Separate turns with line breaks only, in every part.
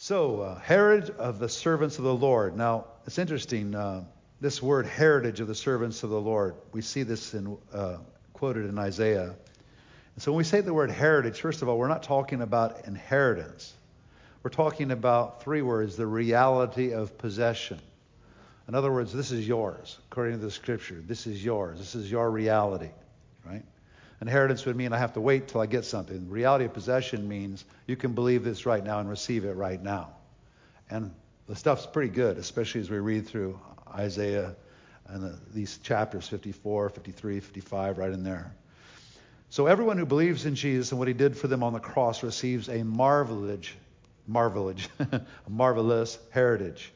So, uh, heritage of the servants of the Lord. Now, it's interesting. Uh, this word heritage of the servants of the Lord, we see this in, uh, quoted in Isaiah. And so, when we say the word heritage, first of all, we're not talking about inheritance. We're talking about three words the reality of possession. In other words, this is yours, according to the scripture. This is yours. This is your reality, right? Inheritance would mean I have to wait till I get something. Reality of possession means you can believe this right now and receive it right now. And the stuff's pretty good, especially as we read through Isaiah and the, these chapters 54, 53, 55, right in there. So everyone who believes in Jesus and what he did for them on the cross receives a marvelous, marvelous, a marvelous heritage.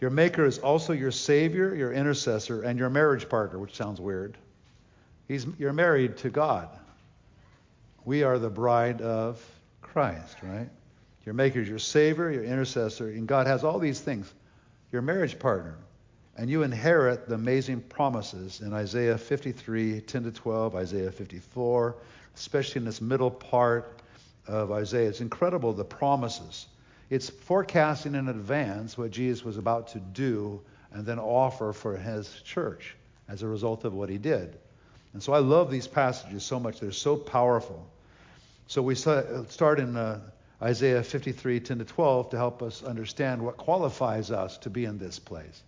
Your maker is also your savior, your intercessor, and your marriage partner, which sounds weird. He's, you're married to God. We are the bride of Christ, right? Your maker is your savior, your intercessor, and God has all these things. Your marriage partner. And you inherit the amazing promises in Isaiah 53, 10 to 12, Isaiah 54, especially in this middle part of Isaiah. It's incredible the promises. It's forecasting in advance what Jesus was about to do and then offer for his church as a result of what he did. And so I love these passages so much. They're so powerful. So we start in uh, Isaiah 53, 10 to 12 to help us understand what qualifies us to be in this place.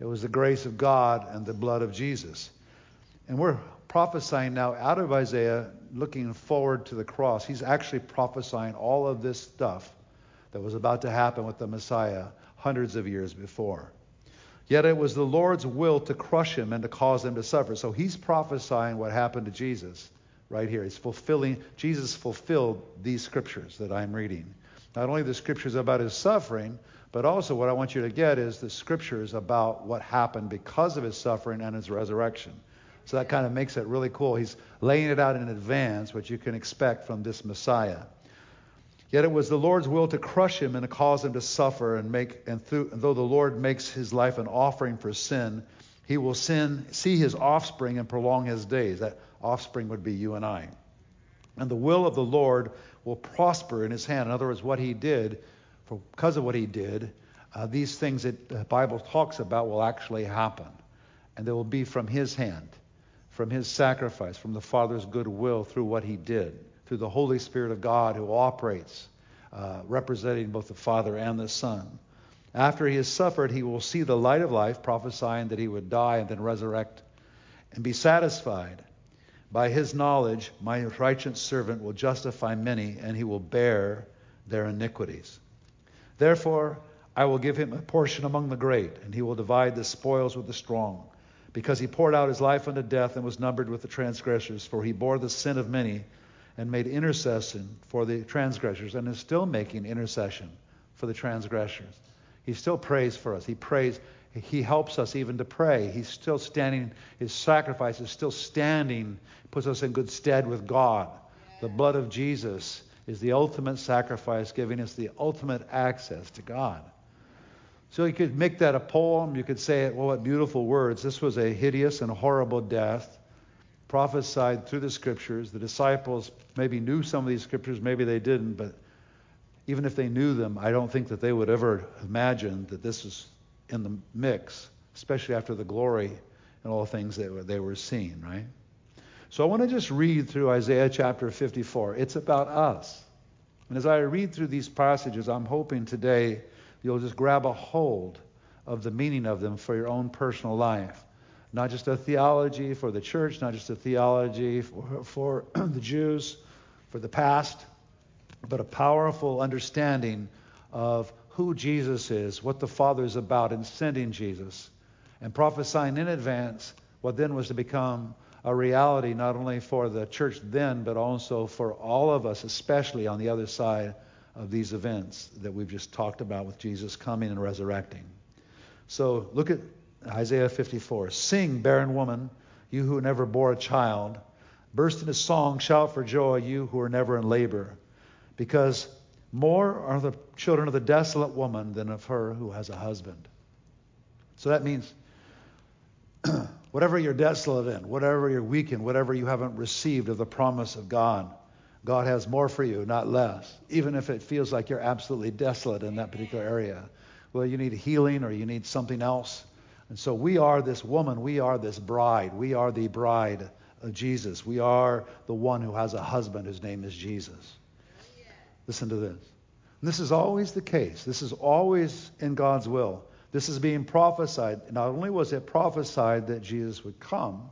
It was the grace of God and the blood of Jesus. And we're prophesying now out of Isaiah, looking forward to the cross. He's actually prophesying all of this stuff that was about to happen with the Messiah hundreds of years before. Yet it was the Lord's will to crush him and to cause him to suffer. So he's prophesying what happened to Jesus right here. He's fulfilling, Jesus fulfilled these scriptures that I'm reading. Not only the scriptures about his suffering, but also what I want you to get is the scriptures about what happened because of his suffering and his resurrection. So that kind of makes it really cool. He's laying it out in advance, what you can expect from this Messiah. Yet it was the Lord's will to crush him and to cause him to suffer and make and, through, and though the Lord makes his life an offering for sin, he will sin, see his offspring and prolong his days. That offspring would be you and I. And the will of the Lord will prosper in his hand. In other words, what he did, for, because of what he did, uh, these things that the Bible talks about will actually happen. And they will be from his hand, from his sacrifice, from the Father's good will through what he did through the Holy Spirit of God who operates, uh, representing both the Father and the Son. After he has suffered, he will see the light of life, prophesying that he would die and then resurrect and be satisfied. By his knowledge, my righteous servant will justify many, and he will bear their iniquities. Therefore, I will give him a portion among the great, and he will divide the spoils with the strong, because he poured out his life unto death and was numbered with the transgressors, for he bore the sin of many and made intercession for the transgressors and is still making intercession for the transgressors. He still prays for us. He prays. He helps us even to pray. He's still standing. His sacrifice is still standing, puts us in good stead with God. The blood of Jesus is the ultimate sacrifice, giving us the ultimate access to God. So you could make that a poem. You could say it, well, what beautiful words. This was a hideous and horrible death prophesied through the scriptures. The disciples maybe knew some of these scriptures, maybe they didn't, but even if they knew them, I don't think that they would ever imagine that this was in the mix, especially after the glory and all the things that they were seeing, right? So I want to just read through Isaiah chapter 54. It's about us. And as I read through these passages, I'm hoping today you'll just grab a hold of the meaning of them for your own personal life not just a theology for the church, not just a theology for, for the Jews, for the past, but a powerful understanding of who Jesus is, what the Father is about in sending Jesus, and prophesying in advance what then was to become a reality not only for the church then, but also for all of us, especially on the other side of these events that we've just talked about with Jesus coming and resurrecting. So look at Isaiah 54. Sing, barren woman, you who never bore a child. Burst into song, shout for joy, you who are never in labor. Because more are the children of the desolate woman than of her who has a husband. So that means whatever you're desolate in, whatever you're weak in, whatever you haven't received of the promise of God, God has more for you, not less, even if it feels like you're absolutely desolate in that particular area. Well, you need healing or you need something else. And so we are this woman, we are this bride, we are the bride of Jesus. We are the one who has a husband whose name is Jesus. Listen to this. And this is always the case. This is always in God's will. This is being prophesied. Not only was it prophesied that Jesus would come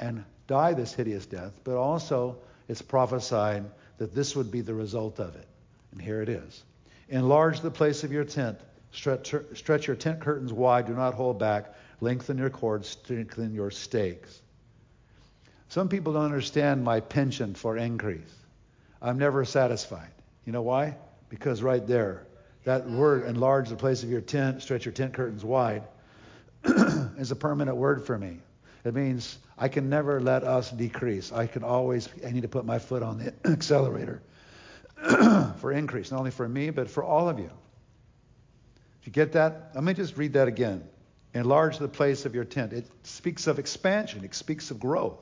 and die this hideous death, but also it's prophesied that this would be the result of it. And here it is. Enlarge the place of your tent. Stretch, stretch your tent curtains wide. Do not hold back. Lengthen your cords. Strengthen your stakes. Some people don't understand my penchant for increase. I'm never satisfied. You know why? Because right there, that word, enlarge the place of your tent, stretch your tent curtains wide, is a permanent word for me. It means I can never let us decrease. I can always, I need to put my foot on the accelerator for increase, not only for me, but for all of you. You get that, let me just read that again. Enlarge the place of your tent. It speaks of expansion, it speaks of growth.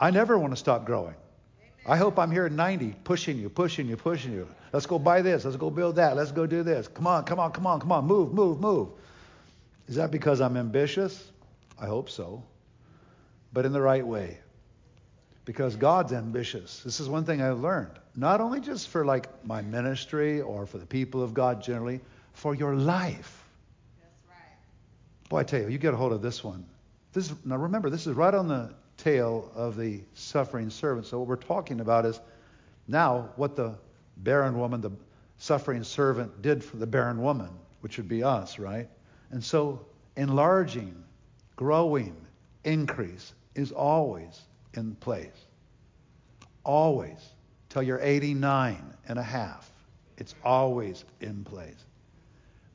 I never want to stop growing. I hope I'm here at 90, pushing you, pushing you, pushing you. Let's go buy this. Let's go build that. Let's go do this. Come on, come on, come on, come on. Move, move, move. Is that because I'm ambitious? I hope so. But in the right way. Because God's ambitious. This is one thing I've learned. Not only just for like my ministry or for the people of God generally, for your life.
That's right.
Boy, I tell you, you get a hold of this one. This now remember, this is right on the tail of the suffering servant. So what we're talking about is now what the barren woman, the suffering servant, did for the barren woman, which would be us, right? And so enlarging, growing, increase is always in place. Always. Till you're 89 and a half. It's always in place.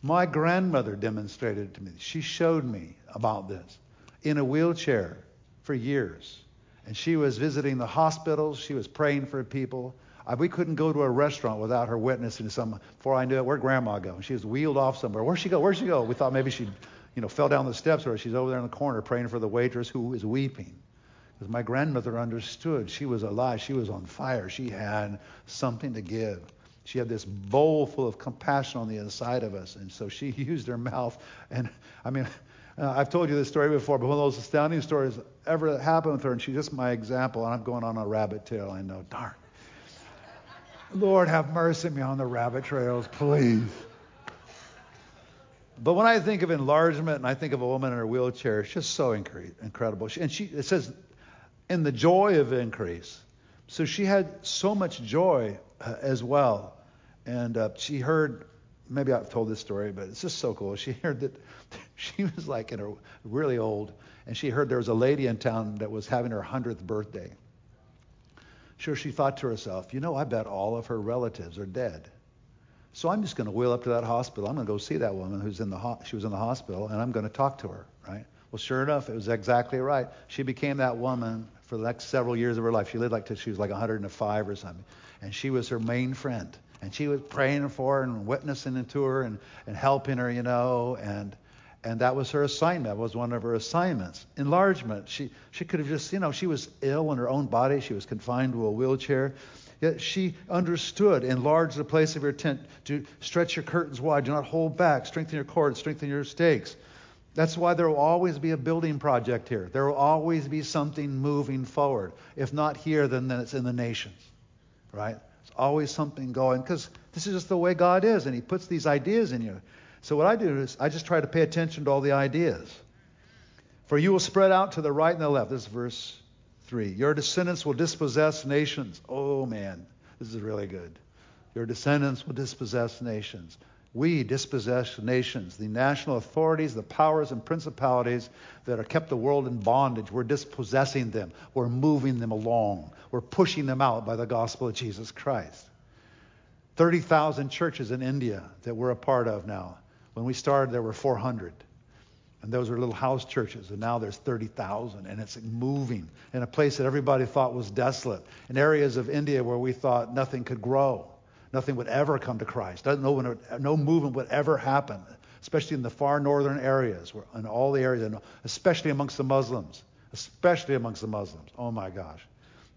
My grandmother demonstrated to me. She showed me about this in a wheelchair for years. And she was visiting the hospitals. She was praying for people. I, we couldn't go to a restaurant without her witnessing some. Before I knew it, where'd Grandma go? She was wheeled off somewhere. Where'd she go? Where'd she go? We thought maybe she, you know, fell down the steps, or she's over there in the corner praying for the waitress who is weeping. Because my grandmother understood. She was alive. She was on fire. She had something to give. She had this bowl full of compassion on the inside of us, and so she used her mouth. And I mean, uh, I've told you this story before, but one of those astounding stories ever happened with her, and she's just my example, and I'm going on a rabbit tail, I know. Darn. Lord, have mercy on me on the rabbit trails, please. But when I think of enlargement and I think of a woman in her wheelchair, it's just so incre- incredible. And she, it says, in the joy of increase. So she had so much joy uh, as well. And uh, she heard maybe I've told this story, but it's just so cool. She heard that she was like in her really old, and she heard there was a lady in town that was having her hundredth birthday. Sure, she thought to herself, you know, I bet all of her relatives are dead. So I'm just going to wheel up to that hospital. I'm going to go see that woman who's in the ho- she was in the hospital, and I'm going to talk to her. Right? Well, sure enough, it was exactly right. She became that woman for the next several years of her life. She lived like till she was like 105 or something, and she was her main friend and she was praying for her and witnessing to her and, and helping her, you know, and and that was her assignment. That was one of her assignments. Enlargement. She she could have just, you know, she was ill in her own body. She was confined to a wheelchair. Yet she understood. Enlarge the place of your tent. To stretch your curtains wide. Do not hold back. Strengthen your cords. Strengthen your stakes. That's why there will always be a building project here. There will always be something moving forward. If not here, then, then it's in the nations, right? There's always something going because this is just the way God is, and He puts these ideas in you. So what I do is I just try to pay attention to all the ideas. For you will spread out to the right and the left. This is verse 3. Your descendants will dispossess nations. Oh, man, this is really good. Your descendants will dispossess nations. We dispossess nations, the national authorities, the powers and principalities that have kept the world in bondage. We're dispossessing them. We're moving them along. We're pushing them out by the gospel of Jesus Christ. 30,000 churches in India that we're a part of now. When we started, there were 400. And those were little house churches, and now there's 30,000, and it's moving in a place that everybody thought was desolate, in areas of India where we thought nothing could grow. Nothing would ever come to Christ. No, no movement would ever happen, especially in the far northern areas, in all the areas, especially amongst the Muslims, especially amongst the Muslims. Oh my gosh.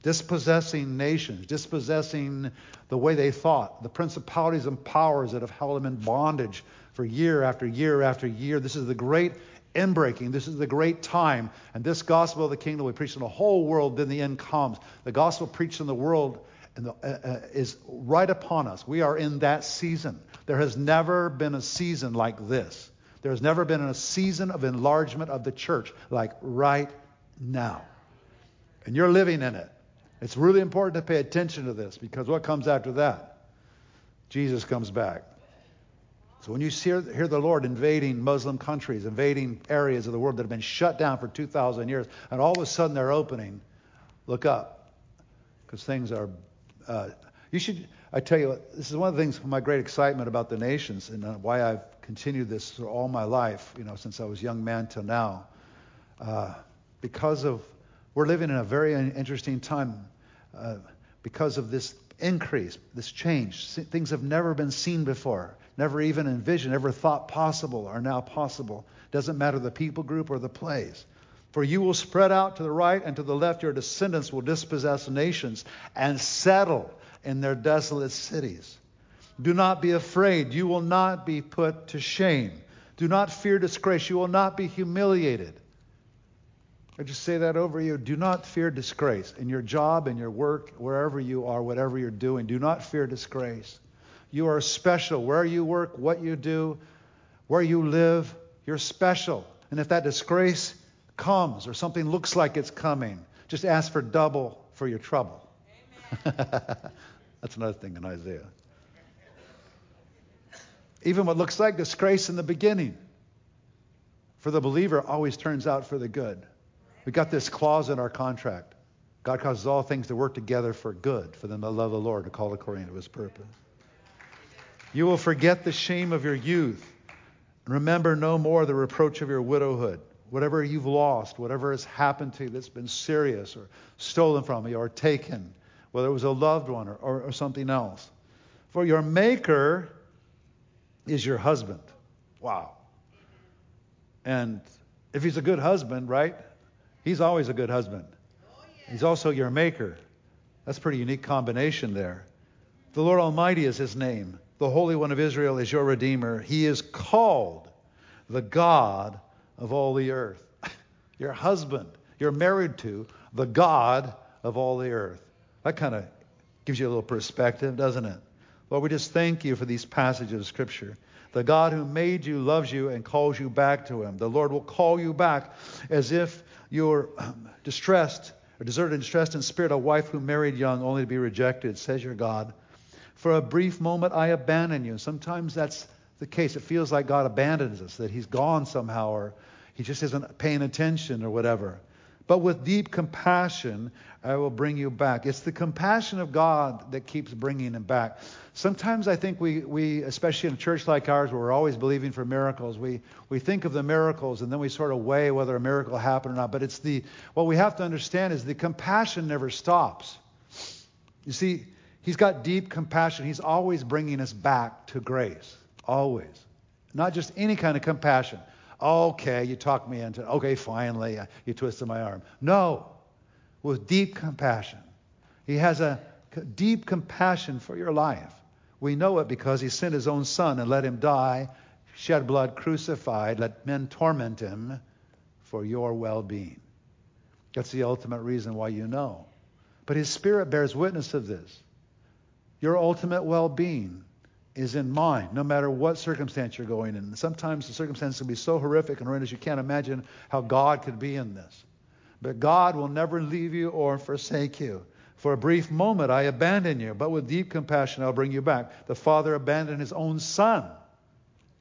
dispossessing nations, dispossessing the way they thought, the principalities and powers that have held them in bondage for year after year after year. This is the great inbreaking. This is the great time. And this gospel of the kingdom we preach in the whole world, then the end comes. The gospel preached in the world Uh, uh, is right upon us. We are in that season. There has never been a season like this. There has never been a season of enlargement of the church like right now. And you're living in it. It's really important to pay attention to this because what comes after that? Jesus comes back. So when you hear, hear the Lord invading Muslim countries, invading areas of the world that have been shut down for 2,000 years, and all of a sudden they're opening, look up because things are. Uh, you should. I tell you, this is one of the things my great excitement about the nations and uh, why I've continued this all my life, you know, since I was a young man till now, uh, because of we're living in a very interesting time uh, because of this increase, this change. Things have never been seen before, never even envisioned, never thought possible are now possible. Doesn't matter the people group or the place. For you will spread out to the right and to the left, your descendants will dispossess nations and settle in their desolate cities. Do not be afraid. You will not be put to shame. Do not fear disgrace. You will not be humiliated. I just say that over you. Do not fear disgrace in your job, in your work, wherever you are, whatever you're doing. Do not fear disgrace. You are special. Where you work, what you do, where you live, you're special. And if that disgrace comes or something looks like it's coming, just ask for double for your trouble. That's another thing in Isaiah. Even what looks like disgrace in the beginning, for the believer, always turns out for the good. We got this clause in our contract. God causes all things to work together for good for them that love the Lord, to call according to his purpose. You will forget the shame of your youth. and Remember no more the reproach of your widowhood. Whatever you've lost, whatever has happened to you that's been serious or stolen from you or taken, whether it was a loved one or, or, or something else. For your Maker is your husband. Wow. And if he's a good husband, right? He's always a good husband. He's also your maker. That's a pretty unique combination there. The Lord Almighty is his name. The Holy One of Israel is your Redeemer. He is called the God of all the earth. your husband, you're married to the God of all the earth. That kind of gives you a little perspective, doesn't it? Lord, we just thank you for these passages of Scripture. The God who made you loves you and calls you back to him. The Lord will call you back as if you're um, distressed or deserted and distressed in spirit, a wife who married young only to be rejected, says your God. For a brief moment I abandon you. Sometimes that's the case. It feels like God abandons us, that he's gone somehow or he just isn't paying attention or whatever. But with deep compassion, I will bring you back. It's the compassion of God that keeps bringing him back. Sometimes I think we, we, especially in a church like ours where we're always believing for miracles, we, we think of the miracles and then we sort of weigh whether a miracle happened or not. But it's the, what we have to understand is the compassion never stops. You see, he's got deep compassion. He's always bringing us back to grace. Always. Not just any kind of compassion. Okay, you talked me into it. Okay, finally, uh, you twisted my arm. No, with deep compassion. He has a deep compassion for your life. We know it because he sent his own son and let him die, shed blood, crucified, let men torment him for your well being. That's the ultimate reason why you know. But his spirit bears witness of this. Your ultimate well being is in mind, no matter what circumstance you're going in. Sometimes the circumstances can be so horrific and horrendous you can't imagine how God could be in this. But God will never leave you or forsake you. For a brief moment I abandon you, but with deep compassion I'll bring you back. The Father abandoned his own Son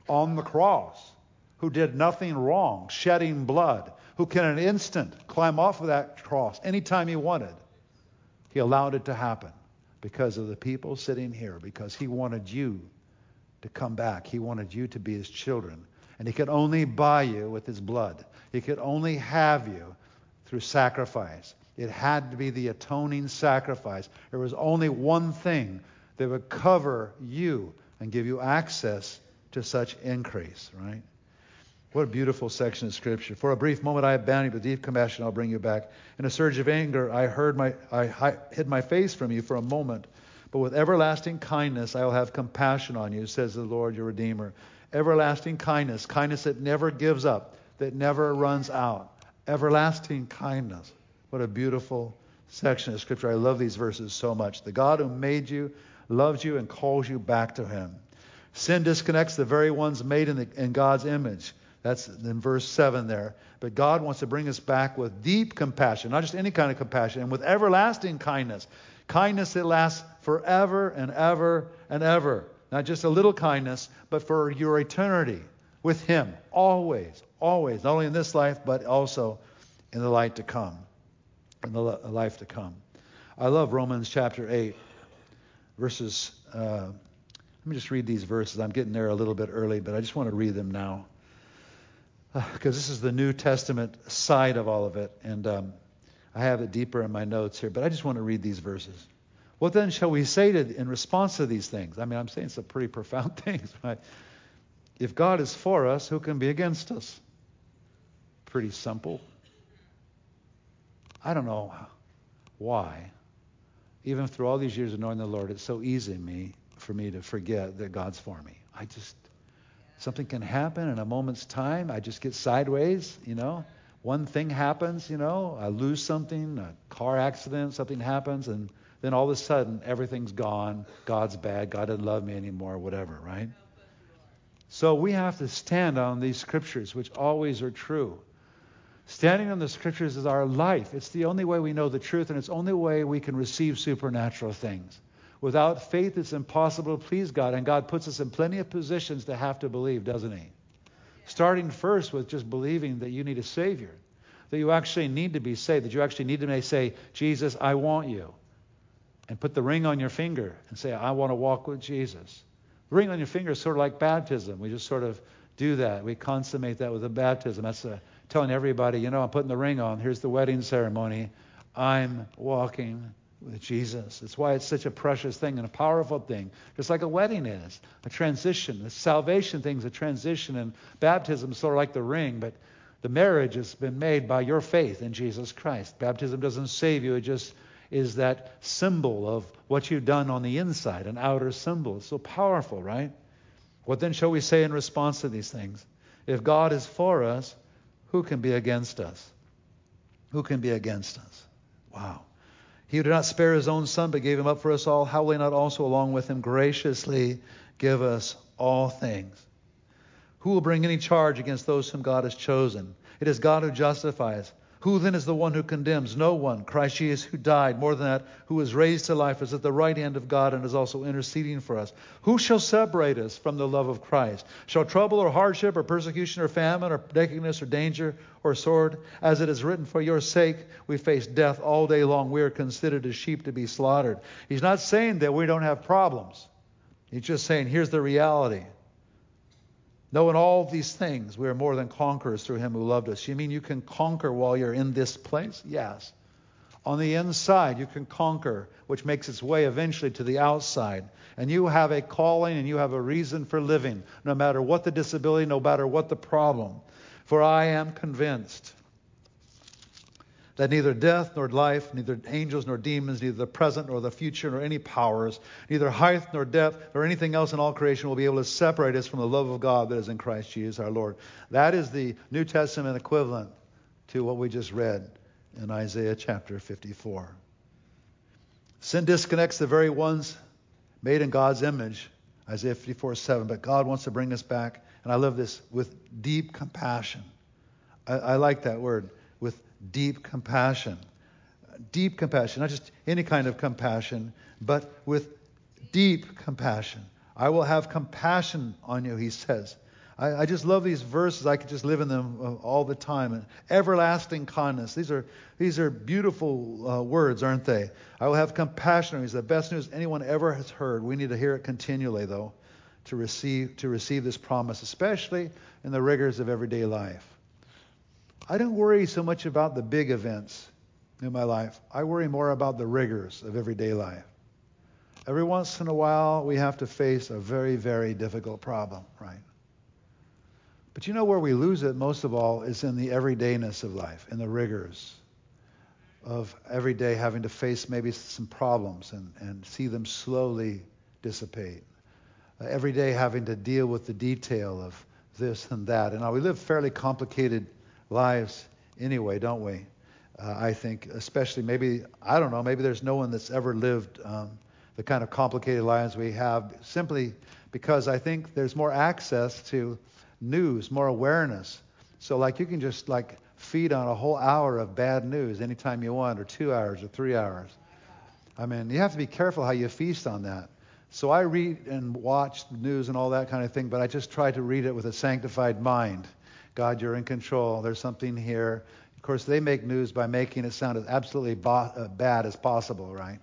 on the cross, who did nothing wrong, shedding blood, who can in an instant climb off of that cross anytime he wanted. He allowed it to happen because of the people sitting here, because he wanted you to come back. He wanted you to be his children. And he could only buy you with his blood. He could only have you through sacrifice. It had to be the atoning sacrifice. There was only one thing that would cover you and give you access to such increase, right? What a beautiful section of Scripture. For a brief moment I abandoned you, but deep compassion I'll bring you back. In a surge of anger I heard my I hid my face from you for a moment, but with everlasting kindness I will have compassion on you, says the Lord your Redeemer. Everlasting kindness, kindness that never gives up, that never runs out. Everlasting kindness. What a beautiful section of Scripture. I love these verses so much. The God who made you loves you and calls you back to Him. Sin disconnects the very ones made in, the, in God's image. That's in verse 7 there. But God wants to bring us back with deep compassion, not just any kind of compassion, and with everlasting kindness. Kindness that lasts forever and ever and ever. Not just a little kindness, but for your eternity with Him. Always, always. Not only in this life, but also in the light to come. In the life to come. I love Romans chapter 8, verses. Uh, let me just read these verses. I'm getting there a little bit early, but I just want to read them now because this is the New Testament side of all of it, and um, I have it deeper in my notes here, but I just want to read these verses. What then shall we say to, in response to these things? I mean, I'm saying some pretty profound things, right? If God is for us, who can be against us? Pretty simple. I don't know why, even through all these years of knowing the Lord, it's so easy me for me to forget that God's for me. I just something can happen in a moment's time. I just get sideways, you know. One thing happens, you know, I lose something, a car accident, something happens, and then all of a sudden everything's gone. God's bad. God doesn't love me anymore, whatever, right? So we have to stand on these scriptures, which always are true. Standing on the scriptures is our life. It's the only way we know the truth, and it's the only way we can receive supernatural things. Without faith, it's impossible to please God, and God puts us in plenty of positions to have to believe, doesn't He? Starting first with just believing that you need a Savior, that you actually need to be saved, that you actually need to say, Jesus, I want you. And put the ring on your finger and say, I want to walk with Jesus. The ring on your finger is sort of like baptism. We just sort of do that. We consummate that with a baptism. That's a, telling everybody, you know, I'm putting the ring on. Here's the wedding ceremony. I'm walking with Jesus. That's why it's such a precious thing and a powerful thing, just like a wedding is, a transition. The salvation thing is a transition, and baptism is sort of like the ring, but the marriage has been made by your faith in Jesus Christ. Baptism doesn't save you, it just is that symbol of what you've done on the inside, an outer symbol. It's so powerful, right? What then shall we say in response to these things? If God is for us, who can be against us? Who can be against us? Wow. He who did not spare his own son, but gave him up for us all, how will he not also along with him graciously give us all things? Who will bring any charge against those whom God has chosen? It is God who justifies. Who then is the one who condemns? No one. Christ Jesus, who died, more than that, who was raised to life, is at the right hand of God and is also interceding for us. Who shall separate us from the love of Christ? Shall trouble or hardship or persecution or famine or nakedness or danger or sword? As it is written, for your sake we face death all day long. We are considered as sheep to be slaughtered. He's not saying that we don't have problems. He's just saying, here's the reality. Knowing all these things, we are more than conquerors through him who loved us. You mean you can conquer while you're in this place? Yes. On the inside, you can conquer, which makes its way eventually to the outside. And you have a calling and you have a reason for living, no matter what the disability, no matter what the problem. For I am convinced that neither death nor life, neither angels nor demons, neither the present nor the future, nor any powers, neither height nor depth, nor anything else in all creation will be able to separate us from the love of God that is in Christ Jesus our Lord. That is the New Testament equivalent to what we just read in Isaiah chapter 54. Sin disconnects the very ones made in God's image, Isaiah 54 7, but God wants to bring us back, and I love this, with deep compassion. I, I like that word, with deep compassion. Deep compassion, not just any kind of compassion, but with deep compassion. I will have compassion on you, he says. I, I, just love these verses. I could just live in them uh, all the time. And everlasting kindness. These are these are beautiful uh, words, aren't they? I will have compassion. It's the best news anyone ever has heard. We need to hear it continually, though, to receive to receive this promise, especially in the rigors of everyday life. I don't worry so much about the big events in my life. I worry more about the rigors of everyday life. Every once in a while, we have to face a very, very difficult problem, right? But you know where we lose it most of all is in the everydayness of life, in the rigors of every day having to face maybe some problems and, and see them slowly dissipate. Uh, every day having to deal with the detail of this and that. And now we live fairly complicated lives anyway, don't we? Uh, I think, especially maybe, I don't know, maybe there's no one that's ever lived um, the kind of complicated lives we have simply because I think there's more access to news, more awareness. So, like, you can just, like, feed on a whole hour of bad news anytime you want, or two hours, or three hours. I mean, you have to be careful how you feast on that. So I read and watch news and all that kind of thing, but I just try to read it with a sanctified mind. God, you're in control. There's something here. Of course, they make news by making it sound as absolutely bo- uh, bad as possible, right?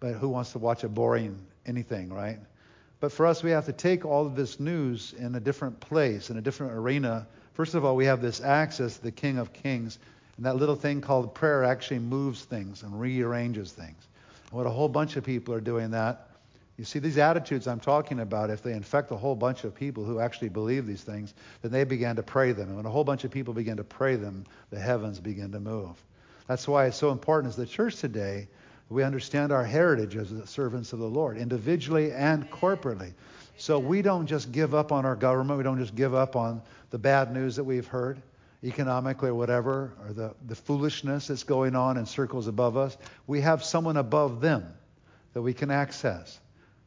But who wants to watch a boring anything, right? But for us, we have to take all of this news in a different place, in a different arena. First of all, we have this access to the King of Kings. And that little thing called prayer actually moves things and rearranges things. What a whole bunch of people are doing that you see, these attitudes I'm talking about, if they infect a whole bunch of people who actually believe these things, then they began to pray them. And when a whole bunch of people begin to pray them, the heavens begin to move. That's why it's so important as the church today, we understand our heritage as the servants of the Lord, individually and corporately. So we don't just give up on our government. We don't just give up on the bad news that we've heard, economically or whatever, or the, the foolishness that's going on in circles above us. We have someone above them that we can access.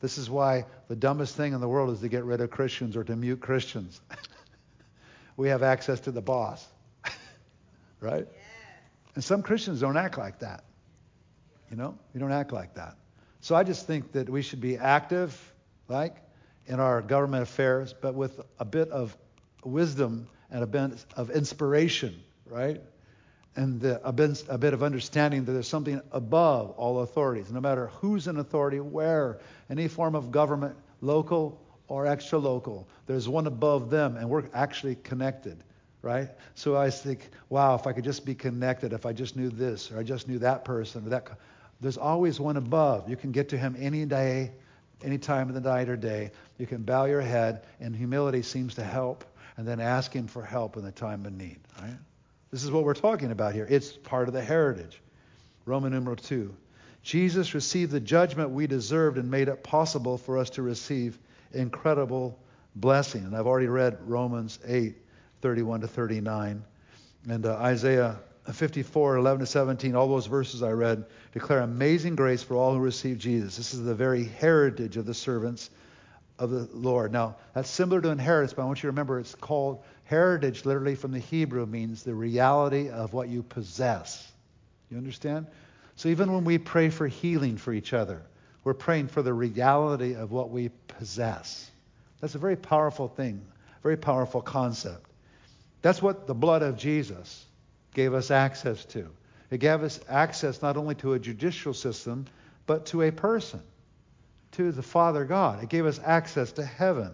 This is why the dumbest thing in the world is to get rid of Christians or to mute Christians. we have access to the boss. right? And some Christians don't act like that. You know, we don't act like that. So I just think that we should be active, like, in our government affairs, but with a bit of wisdom and a bit of inspiration, right? And the, a, bit, a, bit, of understanding that there's something above all authorities, no matter who's in authority, where, any form of government, local or extra local, there's one above them, and we're actually connected, right? So I think, wow, if I could just be connected, if I just knew this, or I just knew that person, or that, there's always one above. You can get to him any day, any time of the night or day. You can bow your head, and humility seems to help, and then ask him for help in the time of need, right? This is what we're talking about here. It's part of the heritage. Roman numeral 2. Jesus received the judgment we deserved and made it possible for us to receive incredible blessing. And I've already read Romans 8, 31 to 39. And uh, Isaiah 54, 11 to 17, all those verses I read declare amazing grace for all who receive Jesus. This is the very heritage of the servants of the Lord. Now, that's similar to inheritance, but I want you to remember it's called heritage, literally from the Hebrew, means the reality of what you possess. You understand? So even when we pray for healing for each other, we're praying for the reality of what we possess. That's a very powerful thing, very powerful concept. That's what the blood of Jesus gave us access to. It gave us access not only to a judicial system, but to a person to the Father God. It gave us access to heaven.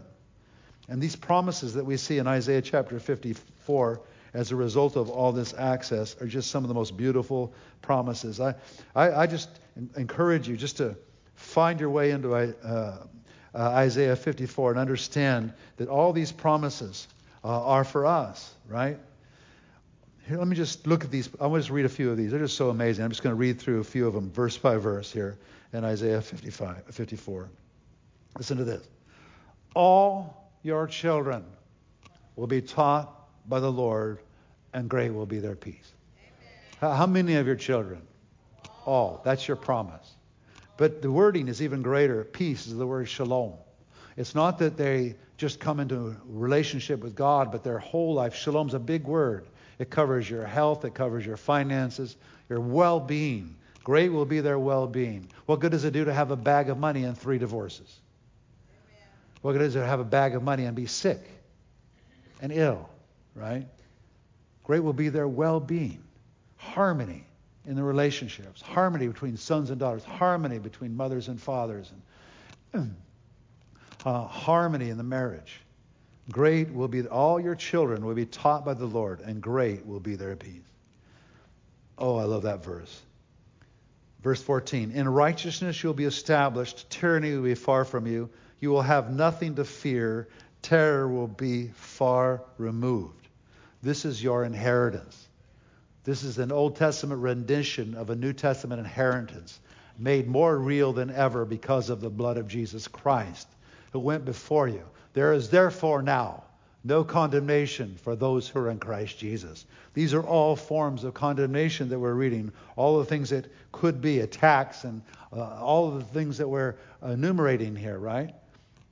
And these promises that we see in Isaiah chapter 54 as a result of all this access are just some of the most beautiful promises. I, I, I just encourage you just to find your way into uh, uh, Isaiah 54 and understand that all these promises uh, are for us, right? Here, let me just look at these. I want to just read a few of these. They're just so amazing. I'm just going to read through a few of them, verse by verse here in Isaiah 55, 54. Listen to this. All your children will be taught by the Lord, and great will be their peace. Amen. How many of your children? All. That's your promise. But the wording is even greater. Peace is the word shalom. It's not that they just come into relationship with God, but their whole life. Shalom's a big word. It covers your health, it covers your finances, your well being. Great will be their well being. What good does it do to have a bag of money and three divorces? What good does it to have a bag of money and be sick and ill, right? Great will be their well being. Harmony in the relationships, harmony between sons and daughters, harmony between mothers and fathers, and uh, harmony in the marriage. Great will be, all your children will be taught by the Lord, and great will be their peace. Oh, I love that verse. Verse 14 In righteousness you'll be established, tyranny will be far from you. You will have nothing to fear, terror will be far removed. This is your inheritance. This is an Old Testament rendition of a New Testament inheritance made more real than ever because of the blood of Jesus Christ who went before you. There is therefore now no condemnation for those who are in Christ Jesus. These are all forms of condemnation that we're reading, all the things that could be attacks and uh, all the things that we're enumerating here, right?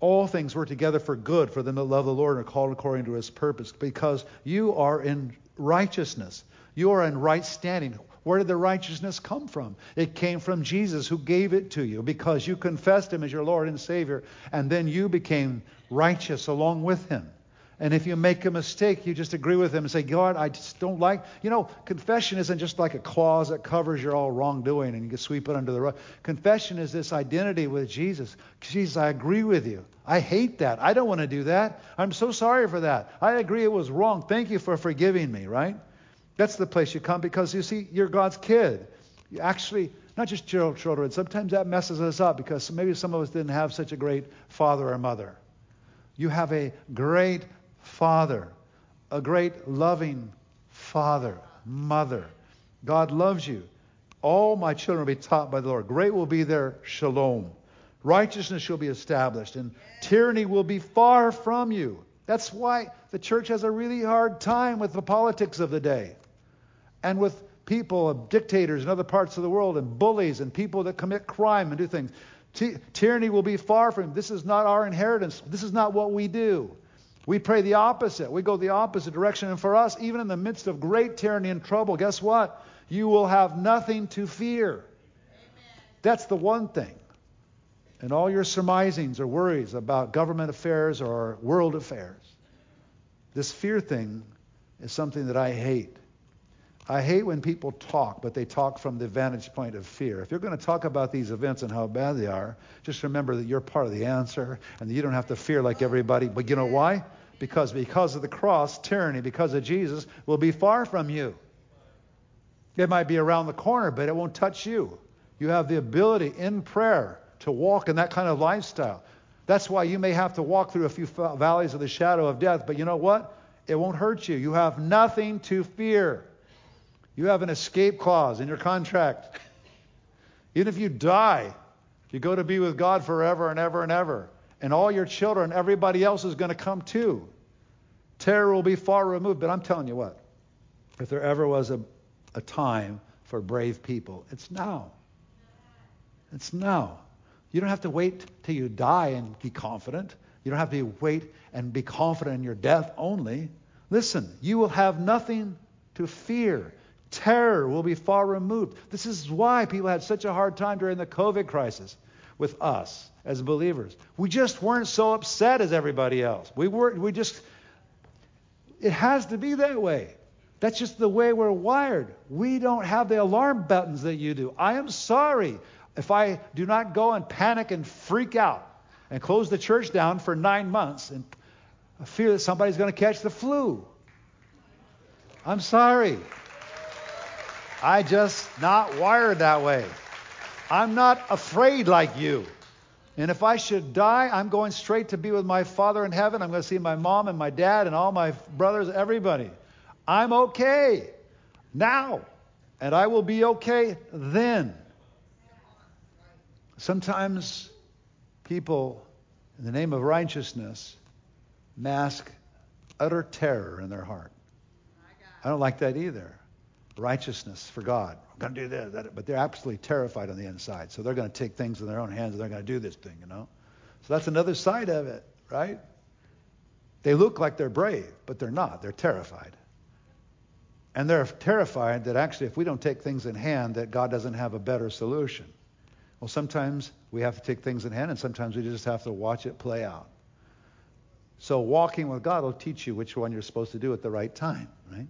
All things work together for good for them that love the Lord and are called according to his purpose because you are in righteousness. You are in right standing. Where did the righteousness come from? It came from Jesus who gave it to you because you confessed him as your Lord and Savior, and then you became righteous along with him. And if you make a mistake, you just agree with him and say, God, I just don't like. You know, confession isn't just like a clause that covers your all wrongdoing and you can sweep it under the rug. Confession is this identity with Jesus. Jesus, I agree with you. I hate that. I don't want to do that. I'm so sorry for that. I agree it was wrong. Thank you for forgiving me, right? That's the place you come because you see, you're God's kid. You actually, not just children, sometimes that messes us up because maybe some of us didn't have such a great father or mother. You have a great father, a great loving father, mother. God loves you. All my children will be taught by the Lord. Great will be their shalom. Righteousness shall be established, and tyranny will be far from you. That's why the church has a really hard time with the politics of the day and with people, of dictators in other parts of the world, and bullies, and people that commit crime and do things. Ty- tyranny will be far from. This is not our inheritance. This is not what we do. We pray the opposite. We go the opposite direction. And for us, even in the midst of great tyranny and trouble, guess what? You will have nothing to fear. Amen. That's the one thing. And all your surmisings or worries about government affairs or world affairs, this fear thing is something that I hate. I hate when people talk, but they talk from the vantage point of fear. If you're going to talk about these events and how bad they are, just remember that you're part of the answer and that you don't have to fear like everybody. But you know why? Because because of the cross, tyranny, because of Jesus, will be far from you. It might be around the corner, but it won't touch you. You have the ability in prayer to walk in that kind of lifestyle. That's why you may have to walk through a few valleys of the shadow of death, but you know what? It won't hurt you. You have nothing to fear. You have an escape clause in your contract. Even if you die, you go to be with God forever and ever and ever. And all your children, everybody else is going to come too. Terror will be far removed. But I'm telling you what, if there ever was a, a time for brave people, it's now. It's now. You don't have to wait till you die and be confident. You don't have to wait and be confident in your death only. Listen, you will have nothing to fear. Terror will be far removed. This is why people had such a hard time during the COVID crisis with us as believers. We just weren't so upset as everybody else. We were we just it has to be that way. That's just the way we're wired. We don't have the alarm buttons that you do. I am sorry if I do not go and panic and freak out and close the church down for nine months and fear that somebody's going to catch the flu. I'm sorry. I just not wired that way. I'm not afraid like you. And if I should die, I'm going straight to be with my Father in heaven. I'm going to see my mom and my dad and all my brothers, everybody. I'm okay now, and I will be okay then. Sometimes people, in the name of righteousness, mask utter terror in their heart. I don't like that either righteousness for God. I'm going to do this, that, but they're absolutely terrified on the inside. So they're going to take things in their own hands and they're going to do this thing, you know. So that's another side of it, right? They look like they're brave, but they're not. They're terrified. And they're terrified that actually, if we don't take things in hand, that God doesn't have a better solution. Well, sometimes we have to take things in hand, and sometimes we just have to watch it play out. So walking with God will teach you which one you're supposed to do at the right time, right?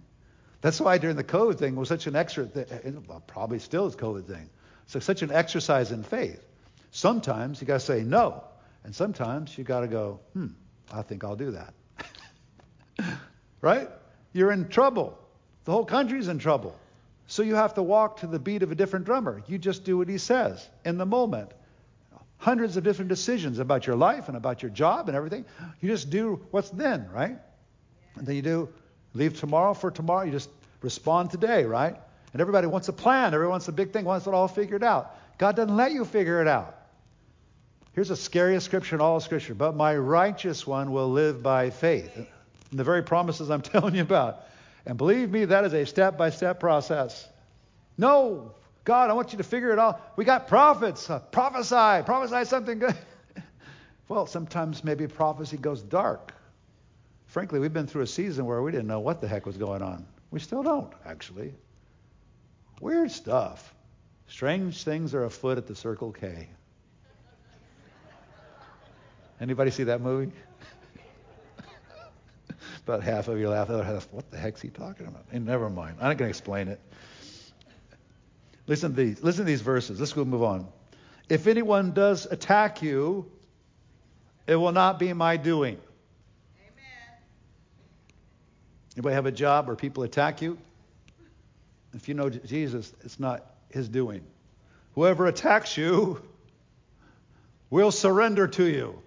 That's why during the COVID thing was such an extra, well, probably still is COVID thing. So such an exercise in faith. Sometimes you got to say no, and sometimes you got to go, hmm, I think I'll do that. right? You're in trouble. The whole country's in trouble. So you have to walk to the beat of a different drummer. You just do what he says in the moment. hundreds of different decisions about your life and about your job and everything. You just do what's then, right? And then you do leave tomorrow for tomorrow. You just respond today, right? And everybody wants a plan. Everyone wants a big thing, wants it all figured out. God doesn't let you figure it out. Here's the scariest scripture in all scripture. But my righteous one will live by faith. And the very promises I'm telling you about. And believe me, that is a step by step process. No, God, I want you to figure it out. We got prophets. Uh, prophesy. Prophesy something good. well, sometimes maybe prophecy goes dark. Frankly, we've been through a season where we didn't know what the heck was going on. We still don't, actually. Weird stuff. Strange things are afoot at the Circle K. Anybody see that movie? about half of you laugh, the other half, what the heck's he talking about? And never mind. I'm not going to explain it. Listen to these. Listen to these verses. Let's go move on. If anyone does attack you, it will not be my doing.
Amen.
Anybody have a job where people attack you? If you know Jesus, it's not his doing. Whoever attacks you will surrender to you.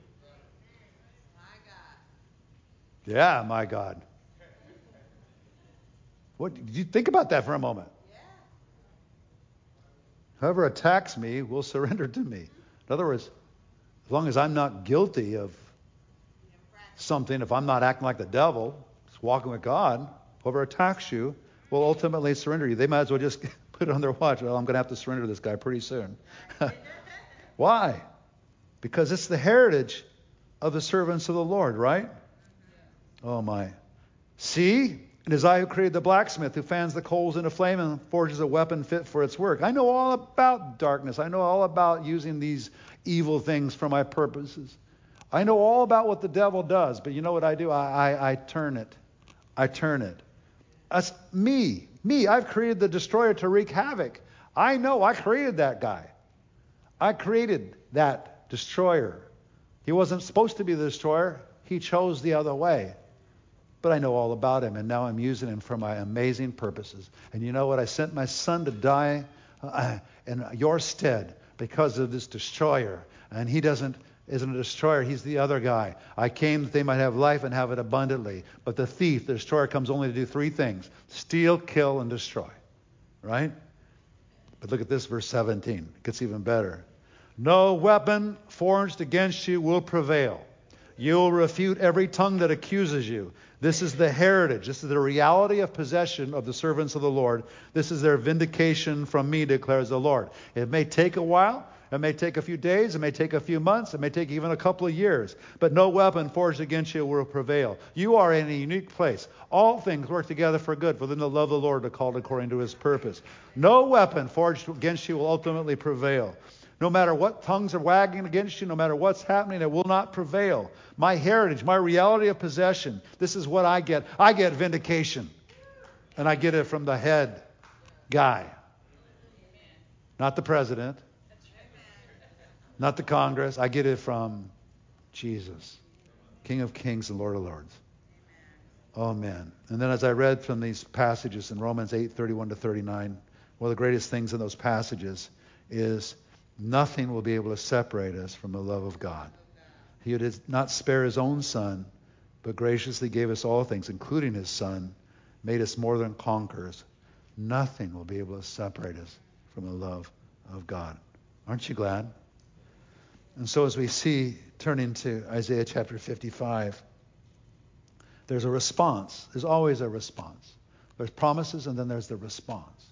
My God.
Yeah, my God. What did you think about that for a moment?
Yeah.
Whoever attacks me will surrender to me. In other words, as long as I'm not guilty of something, if I'm not acting like the devil, walking with God, whoever attacks you will ultimately surrender you. They might as well just put it on their watch. Well, I'm going to have to surrender this guy pretty soon. Why? Because it's the heritage of the servants of the Lord, right? Oh my. See, it is I who created the blacksmith who fans the coals into flame and forges a weapon fit for its work. I know all about darkness. I know all about using these evil things for my purposes. I know all about what the devil does, but you know what I do? I, I, I turn it. I turn it. That's me. Me. I've created the destroyer to wreak havoc. I know I created that guy. I created that destroyer. He wasn't supposed to be the destroyer. He chose the other way. But I know all about him, and now I'm using him for my amazing purposes. And you know what? I sent my son to die uh, in your stead because of this destroyer. And he doesn't isn't a destroyer. He's the other guy. I came that they might have life and have it abundantly. But the thief, the destroyer, comes only to do three things steal, kill, and destroy. Right? But look at this, verse 17. It gets even better. No weapon forged against you will prevail. You will refute every tongue that accuses you. This is the heritage. This is the reality of possession of the servants of the Lord. This is their vindication from me, declares the Lord. It may take a while. It may take a few days. It may take a few months. It may take even a couple of years. But no weapon forged against you will prevail. You are in a unique place. All things work together for good for them that love of the Lord, are called according to his purpose. No weapon forged against you will ultimately prevail. No matter what tongues are wagging against you, no matter what's happening, it will not prevail. My heritage, my reality of possession, this is what I get. I get vindication. And I get it from the head guy, not the president, not the Congress. I get it from Jesus, King of Kings and Lord of Lords. Man. And then as I read from these passages in Romans 8, 31 to 39, one of the greatest things in those passages is nothing will be able to separate us from the love of God. He did not spare his own son, but graciously gave us all things, including his son, made us more than conquerors. Nothing will be able to separate us from the love of God. Aren't you glad? And so as we see, turning to Isaiah chapter 55, there's a response. There's always a response. There's promises and then there's the response.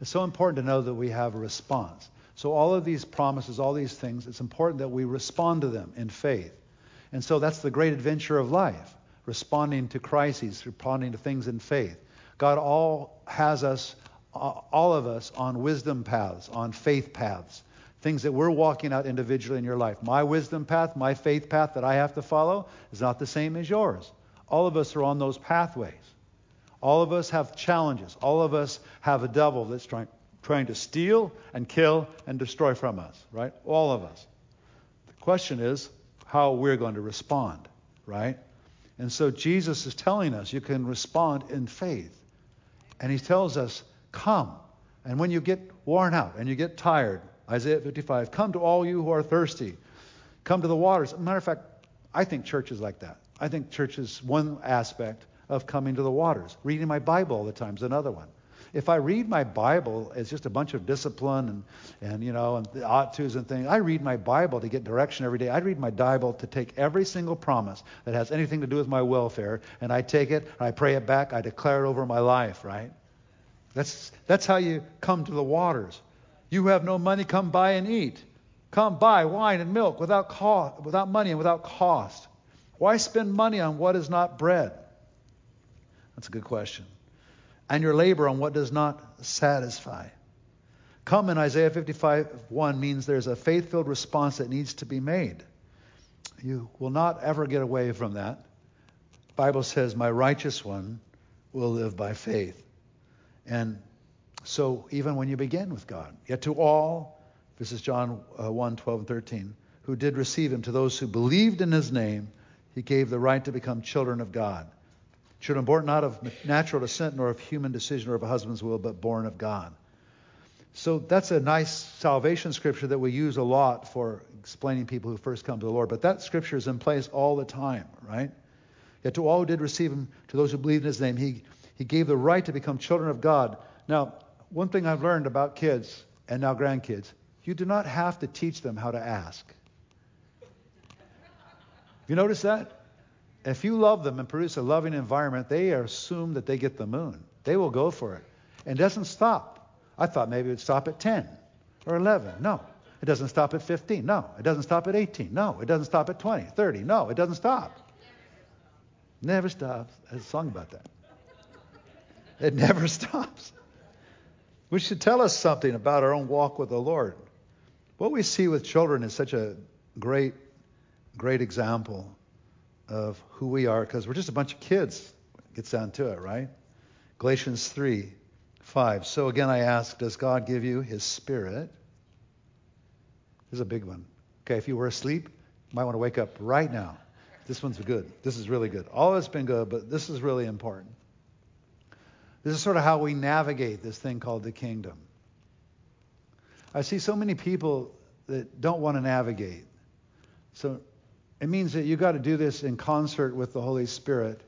It's so important to know that we have a response. So, all of these promises, all these things, it's important that we respond to them in faith. And so, that's the great adventure of life responding to crises, responding to things in faith. God all has us, uh, all of us, on wisdom paths, on faith paths, things that we're walking out individually in your life. My wisdom path, my faith path that I have to follow is not the same as yours. All of us are on those pathways. All of us have challenges. All of us have a devil that's trying trying to steal and kill and destroy from us, right? All of us. The question is how we're going to respond, right? And so Jesus is telling us you can respond in faith. And he tells us, come. And when you get worn out and you get tired, Isaiah 55. Come to all you who are thirsty. Come to the waters. matter of fact, I think church is like that. I think church is one aspect of coming to the waters. Reading my Bible all the time is another one. If I read my Bible as just a bunch of discipline and, and you know, and the ought tos and things, I read my Bible to get direction every day. I read my Bible to take every single promise that has anything to do with my welfare, and I take it, I pray it back, I declare it over my life, right? That's, that's how you come to the waters. You have no money, come buy and eat. Come buy wine and milk without, cost, without money and without cost. Why spend money on what is not bread? That's a good question and your labor on what does not satisfy. Come in Isaiah 55 1 means there's a faith filled response that needs to be made. You will not ever get away from that. The Bible says, My righteous one will live by faith. And so even when you begin with God, yet to all, this is John uh, 1 12 and 13, who did receive him, to those who believed in his name, he gave the right to become children of God children born not of natural descent nor of human decision or of a husband's will, but born of God. So that's a nice salvation scripture that we use a lot for explaining people who first come to the Lord. But that scripture is in place all the time, right? Yet to all who did receive him, to those who believed in his name, he, he gave the right to become children of God. Now, one thing I've learned about kids and now grandkids, you do not have to teach them how to ask. You notice that? If you love them and produce a loving environment, they assume that they get the moon. They will go for it. And it doesn't stop. I thought maybe it would stop at 10 or 11. No. It doesn't stop at 15. No. It doesn't stop at 18. No. It doesn't stop at 20, 30. No. It doesn't stop. Never stops. There's a song about that. It never stops. Which should tell us something about our own walk with the Lord. What we see with children is such a great, great example of who we are because we're just a bunch of kids. Gets down to it, right? Galatians 3 5. So again, I ask, does God give you his spirit? This is a big one. Okay, if you were asleep, you might want to wake up right now. This one's good. This is really good. All it's been good, but this is really important. This is sort of how we navigate this thing called the kingdom. I see so many people that don't want to navigate. So it means that you've got to do this in concert with the Holy Spirit,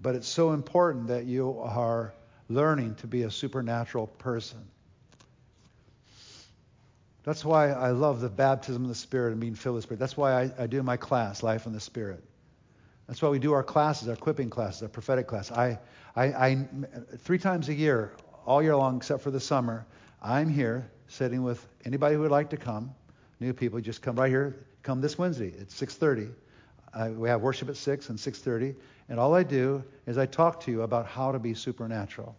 but it's so important that you are learning to be a supernatural person. That's why I love the baptism of the Spirit and being filled with the Spirit. That's why I, I do my class, Life in the Spirit. That's why we do our classes, our equipping classes, our prophetic class. I, I, I, three times a year, all year long, except for the summer, I'm here sitting with anybody who would like to come. New people, just come right here come this Wednesday at 6:30. Uh, we have worship at 6 and 6:30, and all I do is I talk to you about how to be supernatural.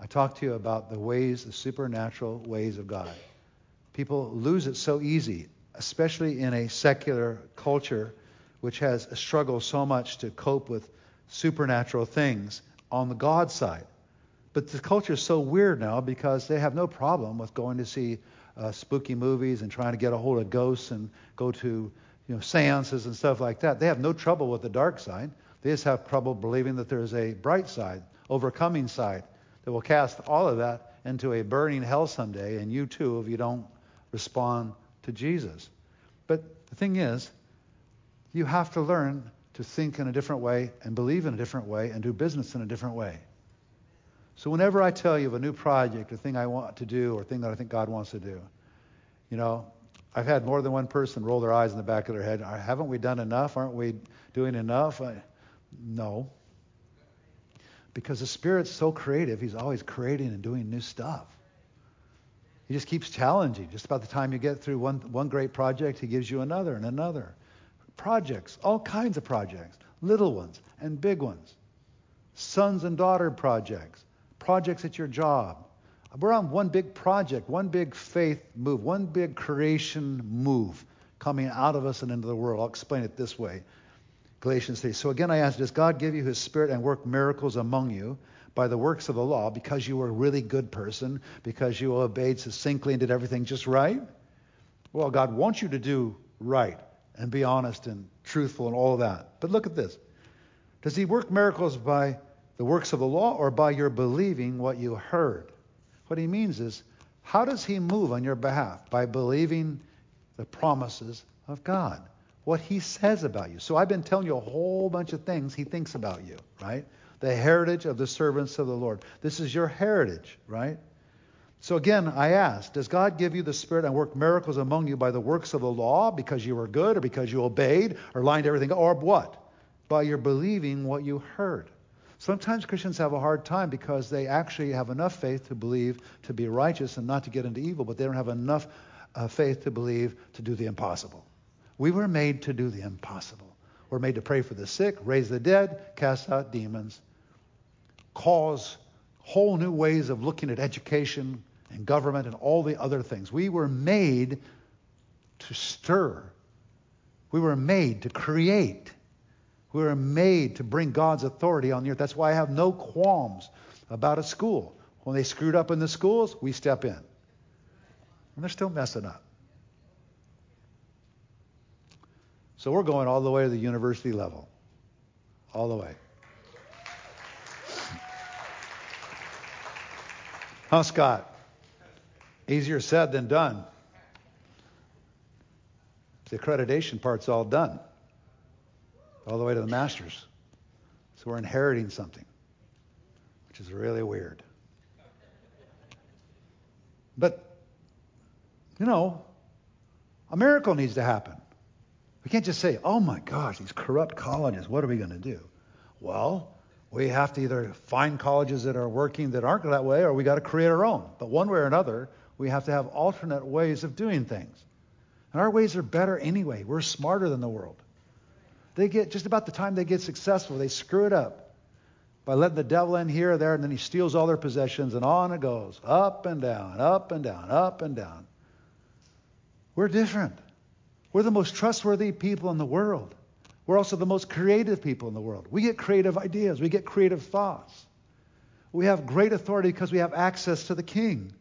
I talk to you about the ways, the supernatural ways of God. People lose it so easy, especially in a secular culture which has struggled so much to cope with supernatural things on the God side. But the culture is so weird now because they have no problem with going to see uh, spooky movies and trying to get a hold of ghosts and go to you know seances and stuff like that. They have no trouble with the dark side. They just have trouble believing that there's a bright side, overcoming side that will cast all of that into a burning hell someday, and you too if you don't respond to Jesus. But the thing is, you have to learn to think in a different way and believe in a different way and do business in a different way. So whenever I tell you of a new project, a thing I want to do, or a thing that I think God wants to do, you know, I've had more than one person roll their eyes in the back of their head. Haven't we done enough? Aren't we doing enough? I, no. Because the Spirit's so creative, He's always creating and doing new stuff. He just keeps challenging. Just about the time you get through one, one great project, He gives you another and another. Projects, all kinds of projects, little ones and big ones, sons and daughter projects, projects at your job. We're on one big project, one big faith move, one big creation move coming out of us and into the world. I'll explain it this way. Galatians 3. So again, I ask, does God give you his spirit and work miracles among you by the works of the law because you were a really good person, because you obeyed succinctly and did everything just right? Well, God wants you to do right and be honest and truthful and all that. But look at this. Does he work miracles by the works of the law or by your believing what you heard. What he means is How does he move on your behalf? By believing the promises of God, what he says about you. So I've been telling you a whole bunch of things he thinks about you, right? The heritage of the servants of the Lord. This is your heritage, right? So again, I ask, does God give you the Spirit and work miracles among you by the works of the law because you were good or because you obeyed or lined everything or what? By your believing what you heard. Sometimes Christians have a hard time because they actually have enough faith to believe to be righteous and not to get into evil, but they don't have enough uh, faith to believe to do the impossible. We were made to do the impossible. We're made to pray for the sick, raise the dead, cast out demons, cause whole new ways of looking at education, and government and all the other things. We were made to stir. We were made to create. We were made to bring God's authority on the earth. That's why I have no qualms about a school. When they screwed up in the schools, we step in. And they're still messing up. So we're going all the way to the university level. All the way. Huh, Scott? Easier said than done. The accreditation part's all done, all the way to the masters. So we're inheriting something, which is really weird. But, you know, a miracle needs to happen. We can't just say, oh my gosh, these corrupt colleges, what are we going to do? Well, we have to either find colleges that are working that aren't that way, or we got to create our own. But one way or another, we have to have alternate ways of doing things. And our ways are better anyway. We're smarter than the world. They get just about the time they get successful, they screw it up by letting the devil in here or there, and then he steals all their possessions, and on it goes, up and down, up and down, up and down. We're different. We're the most trustworthy people in the world. We're also the most creative people in the world. We get creative ideas, we get creative thoughts. We have great authority because we have access to the king.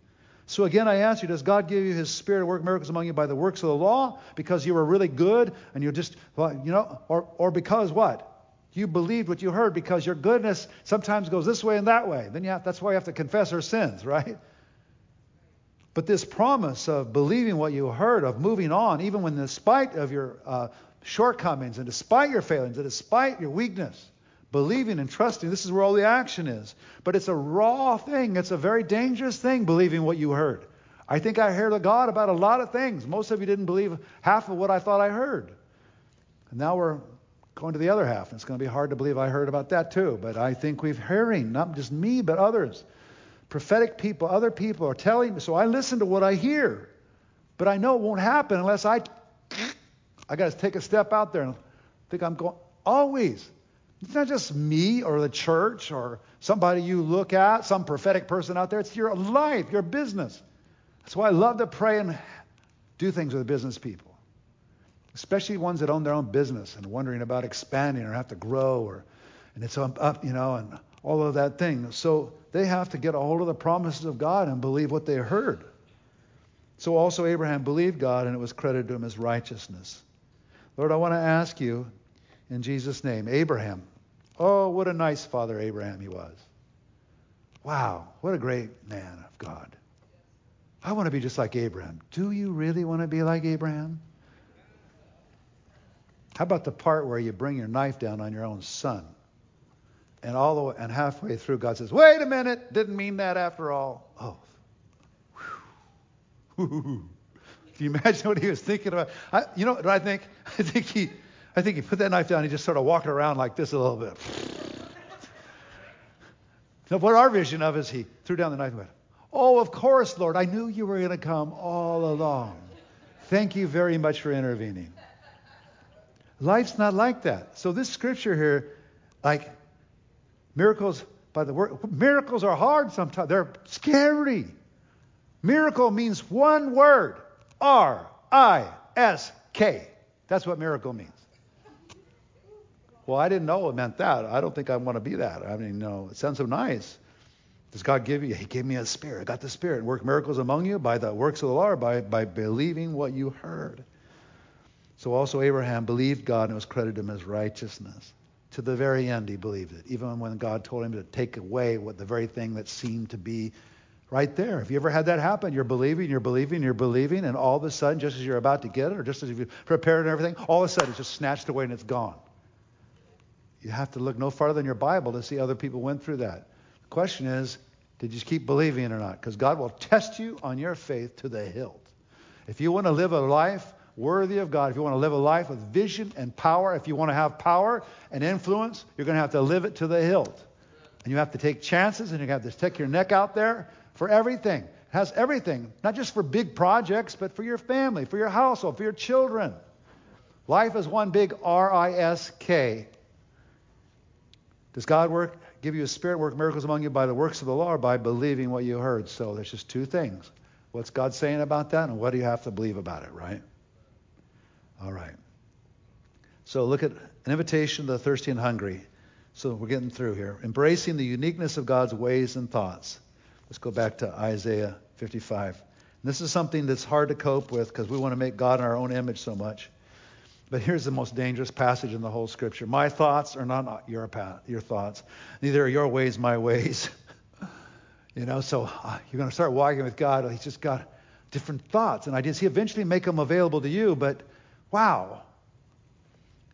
So again, I ask you, does God give you His Spirit to work miracles among you by the works of the law because you were really good and you're just, you know, or, or because what? You believed what you heard because your goodness sometimes goes this way and that way. Then you have, that's why you have to confess our sins, right? But this promise of believing what you heard, of moving on, even when despite of your uh, shortcomings and despite your failings and despite your weakness, Believing and trusting, this is where all the action is. But it's a raw thing. It's a very dangerous thing, believing what you heard. I think I heard God about a lot of things. Most of you didn't believe half of what I thought I heard. And now we're going to the other half. It's going to be hard to believe I heard about that too. But I think we've hearing, not just me, but others. Prophetic people, other people are telling me. So I listen to what I hear. But I know it won't happen unless I I got to take a step out there and think I'm going always it's not just me or the church or somebody you look at, some prophetic person out there. It's your life, your business. That's why I love to pray and do things with business people, especially ones that own their own business and wondering about expanding or have to grow or and it's up, you know, and all of that thing. So they have to get a hold of the promises of God and believe what they heard. So also Abraham believed God and it was credited to him as righteousness. Lord, I want to ask you in Jesus' name, Abraham, Oh, what a nice father Abraham he was. Wow, what a great man of God. I want to be just like Abraham. Do you really want to be like Abraham? How about the part where you bring your knife down on your own son? And all the way, and halfway through, God says, "Wait a minute, didn't mean that after all." Oh, Can you imagine what he was thinking about? I, you know what I think? I think he I think he put that knife down. And he just sort of walked around like this a little bit. now, what our vision of is he threw down the knife and went, Oh, of course, Lord. I knew you were going to come all along. Thank you very much for intervening. Life's not like that. So this scripture here, like miracles by the word, miracles are hard sometimes. They're scary. Miracle means one word. R I S K. That's what miracle means. Well, I didn't know it meant that. I don't think I want to be that. I mean, no, it sounds so nice. Does God give you? He gave me a spirit. I got the spirit. And Work miracles among you by the works of the law, by, by believing what you heard. So also Abraham believed God and it was credited him as righteousness. To the very end, he believed it, even when God told him to take away what the very thing that seemed to be Right there. Have you ever had that happen? You're believing, you're believing, you're believing, and all of a sudden, just as you're about to get it, or just as you've prepared and everything, all of a sudden it's just snatched away and it's gone. You have to look no farther than your Bible to see other people went through that. The question is, did you keep believing or not? Because God will test you on your faith to the hilt. If you want to live a life worthy of God, if you want to live a life with vision and power, if you want to have power and influence, you're going to have to live it to the hilt. And you have to take chances and you have to stick your neck out there for everything. It has everything, not just for big projects, but for your family, for your household, for your children. Life is one big R I S K. Does God work, give you a spirit, work miracles among you by the works of the law or by believing what you heard? So there's just two things. What's God saying about that, and what do you have to believe about it, right? All right. So look at an invitation to the thirsty and hungry. So we're getting through here. Embracing the uniqueness of God's ways and thoughts. Let's go back to Isaiah 55. And this is something that's hard to cope with because we want to make God in our own image so much. But here's the most dangerous passage in the whole scripture. My thoughts are not your path, your thoughts. Neither are your ways my ways. you know, so uh, you're going to start walking with God. He's just got different thoughts and ideas. He eventually make them available to you, but wow.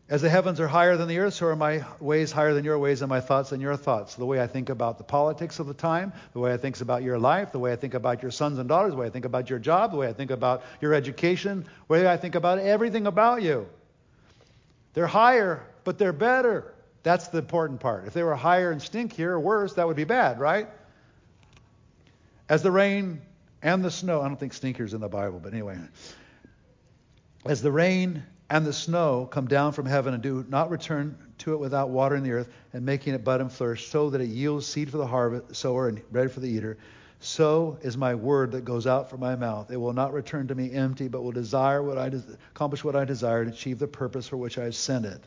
As the heavens are higher than the earth, so are my ways higher than your ways and my thoughts than your thoughts. The way I think about the politics of the time, the way I think about your life, the way I think about your sons and daughters, the way I think about your job, the way I think about your education, the way I think about everything about you. They're higher, but they're better. That's the important part. If they were higher and stinkier or worse, that would be bad, right? As the rain and the snow, I don't think stinkers in the Bible, but anyway. As the rain and the snow come down from heaven and do not return to it without watering the earth and making it bud and flourish, so that it yields seed for the harvest sower and bread for the eater. So is my word that goes out from my mouth. It will not return to me empty, but will desire what I des- accomplish what I desire and achieve the purpose for which I have sent it.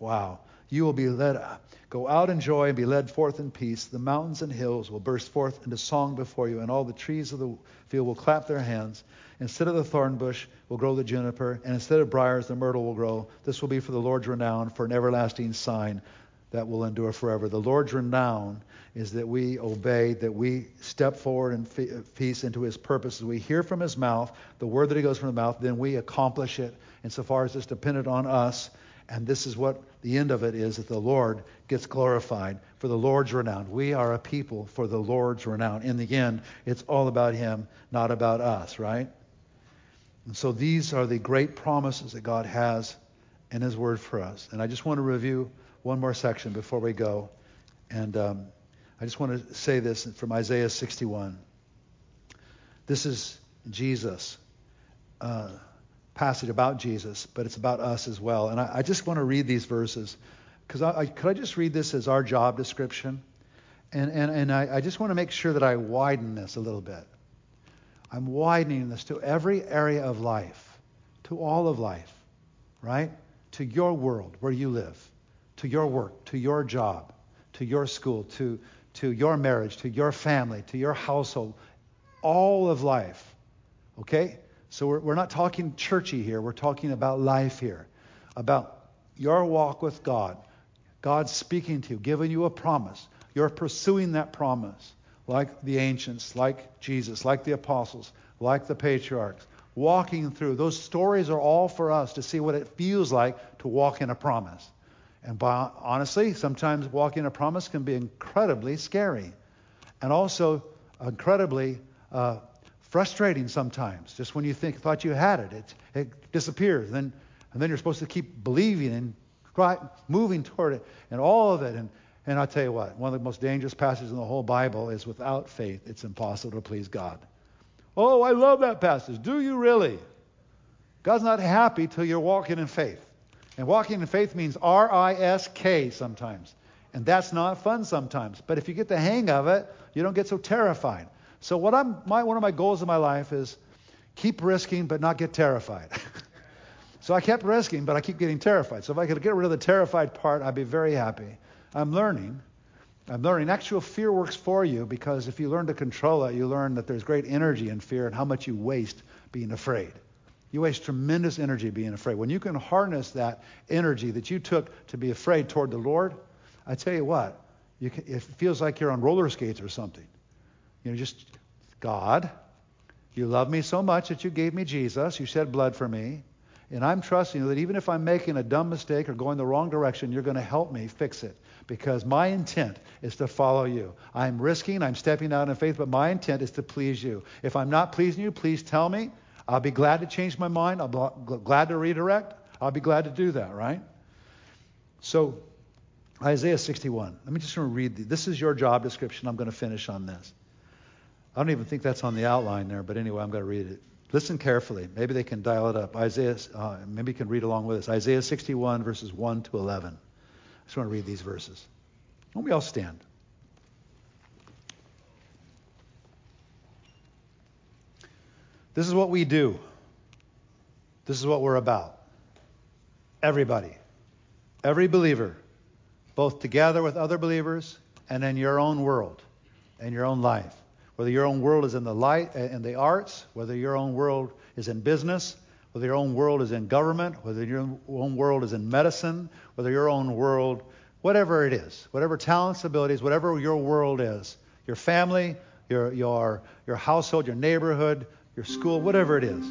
Wow. You will be led up. go out in joy and be led forth in peace. The mountains and hills will burst forth into song before you, and all the trees of the field will clap their hands. Instead of the thorn bush will grow the juniper, and instead of briars the myrtle will grow. This will be for the Lord's renown, for an everlasting sign that will endure forever. The Lord's renown is that we obey, that we step forward in peace into his purposes. We hear from his mouth, the word that he goes from the mouth, then we accomplish it insofar as it's dependent on us. And this is what the end of it is that the Lord gets glorified for the Lord's renown. We are a people for the Lord's renown. In the end, it's all about him, not about us, right? And so these are the great promises that God has in his word for us. And I just want to review one more section before we go. And um, I just want to say this from Isaiah 61. This is Jesus, uh, passage about Jesus, but it's about us as well. And I, I just want to read these verses because I, I, could I just read this as our job description? And, and, and I, I just want to make sure that I widen this a little bit. I'm widening this to every area of life, to all of life, right? To your world where you live to your work, to your job, to your school, to, to your marriage, to your family, to your household, all of life. Okay? So we're, we're not talking churchy here. We're talking about life here, about your walk with God. God speaking to you, giving you a promise. You're pursuing that promise like the ancients, like Jesus, like the apostles, like the patriarchs, walking through. Those stories are all for us to see what it feels like to walk in a promise. And by, honestly, sometimes walking a promise can be incredibly scary and also incredibly uh, frustrating sometimes. Just when you think thought you had it, it, it disappears. And then you're supposed to keep believing and moving toward it and all of it. And, and I'll tell you what, one of the most dangerous passages in the whole Bible is without faith, it's impossible to please God. Oh, I love that passage. Do you really? God's not happy till you're walking in faith. And walking in faith means R I S K sometimes. And that's not fun sometimes. But if you get the hang of it, you don't get so terrified. So what I'm my one of my goals in my life is keep risking but not get terrified. so I kept risking, but I keep getting terrified. So if I could get rid of the terrified part, I'd be very happy. I'm learning. I'm learning. Actual fear works for you because if you learn to control it, you learn that there's great energy in fear and how much you waste being afraid. You waste tremendous energy being afraid. When you can harness that energy that you took to be afraid toward the Lord, I tell you what, you can, it feels like you're on roller skates or something. You know, just God, you love me so much that you gave me Jesus. You shed blood for me. And I'm trusting you that even if I'm making a dumb mistake or going the wrong direction, you're going to help me fix it. Because my intent is to follow you. I'm risking, I'm stepping out in faith, but my intent is to please you. If I'm not pleasing you, please tell me. I'll be glad to change my mind. I'll be glad to redirect. I'll be glad to do that, right? So, Isaiah 61. Let me just read. This is your job description. I'm going to finish on this. I don't even think that's on the outline there, but anyway, I'm going to read it. Listen carefully. Maybe they can dial it up. Isaiah, uh, maybe you can read along with us. Isaiah 61, verses 1 to 11. I just want to read these verses. Won't we all stand? This is what we do. This is what we're about. Everybody, every believer, both together with other believers and in your own world, in your own life whether your own world is in the light uh, in the arts, whether your own world is in business, whether your own world is in government, whether your own world is in medicine, whether your own world, whatever it is, whatever talents, abilities, whatever your world is, your family, your your your household, your neighborhood, your school, whatever it is.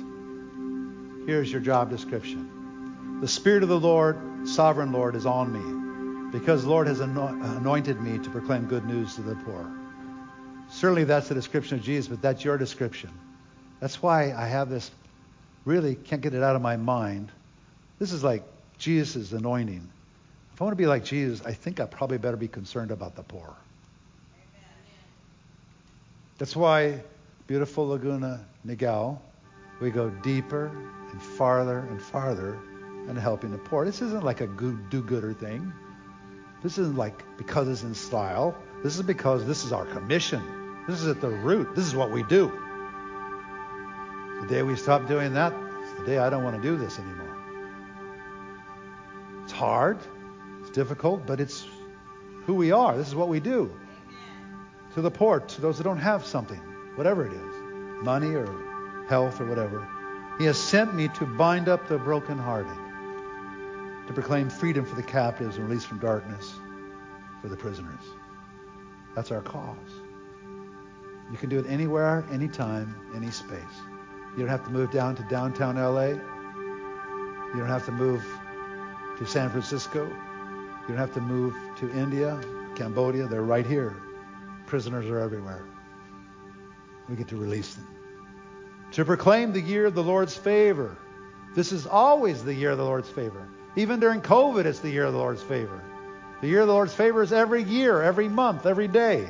Here's your job description. The Spirit of the Lord, sovereign Lord, is on me because the Lord has anointed me to proclaim good news to the poor. Certainly that's the description of Jesus, but that's your description. That's why I have this, really can't get it out of my mind. This is like Jesus' anointing. If I want to be like Jesus, I think I probably better be concerned about the poor. That's why beautiful Laguna Niguel, we go deeper and farther and farther and helping the poor. This isn't like a do-gooder thing. This isn't like because it's in style. This is because this is our commission. This is at the root. This is what we do. The day we stop doing that, it's the day I don't want to do this anymore. It's hard, it's difficult, but it's who we are. This is what we do. Amen. To the poor, to those that don't have something, whatever it is, money or health or whatever. He has sent me to bind up the brokenhearted, to proclaim freedom for the captives and release from darkness for the prisoners. That's our cause. You can do it anywhere, anytime, any space. You don't have to move down to downtown LA. You don't have to move to San Francisco. You don't have to move to India, Cambodia. They're right here. Prisoners are everywhere. We get to release them. To proclaim the year of the Lord's favor. This is always the year of the Lord's favor. Even during COVID, it's the year of the Lord's favor. The year of the Lord's favor is every year, every month, every day.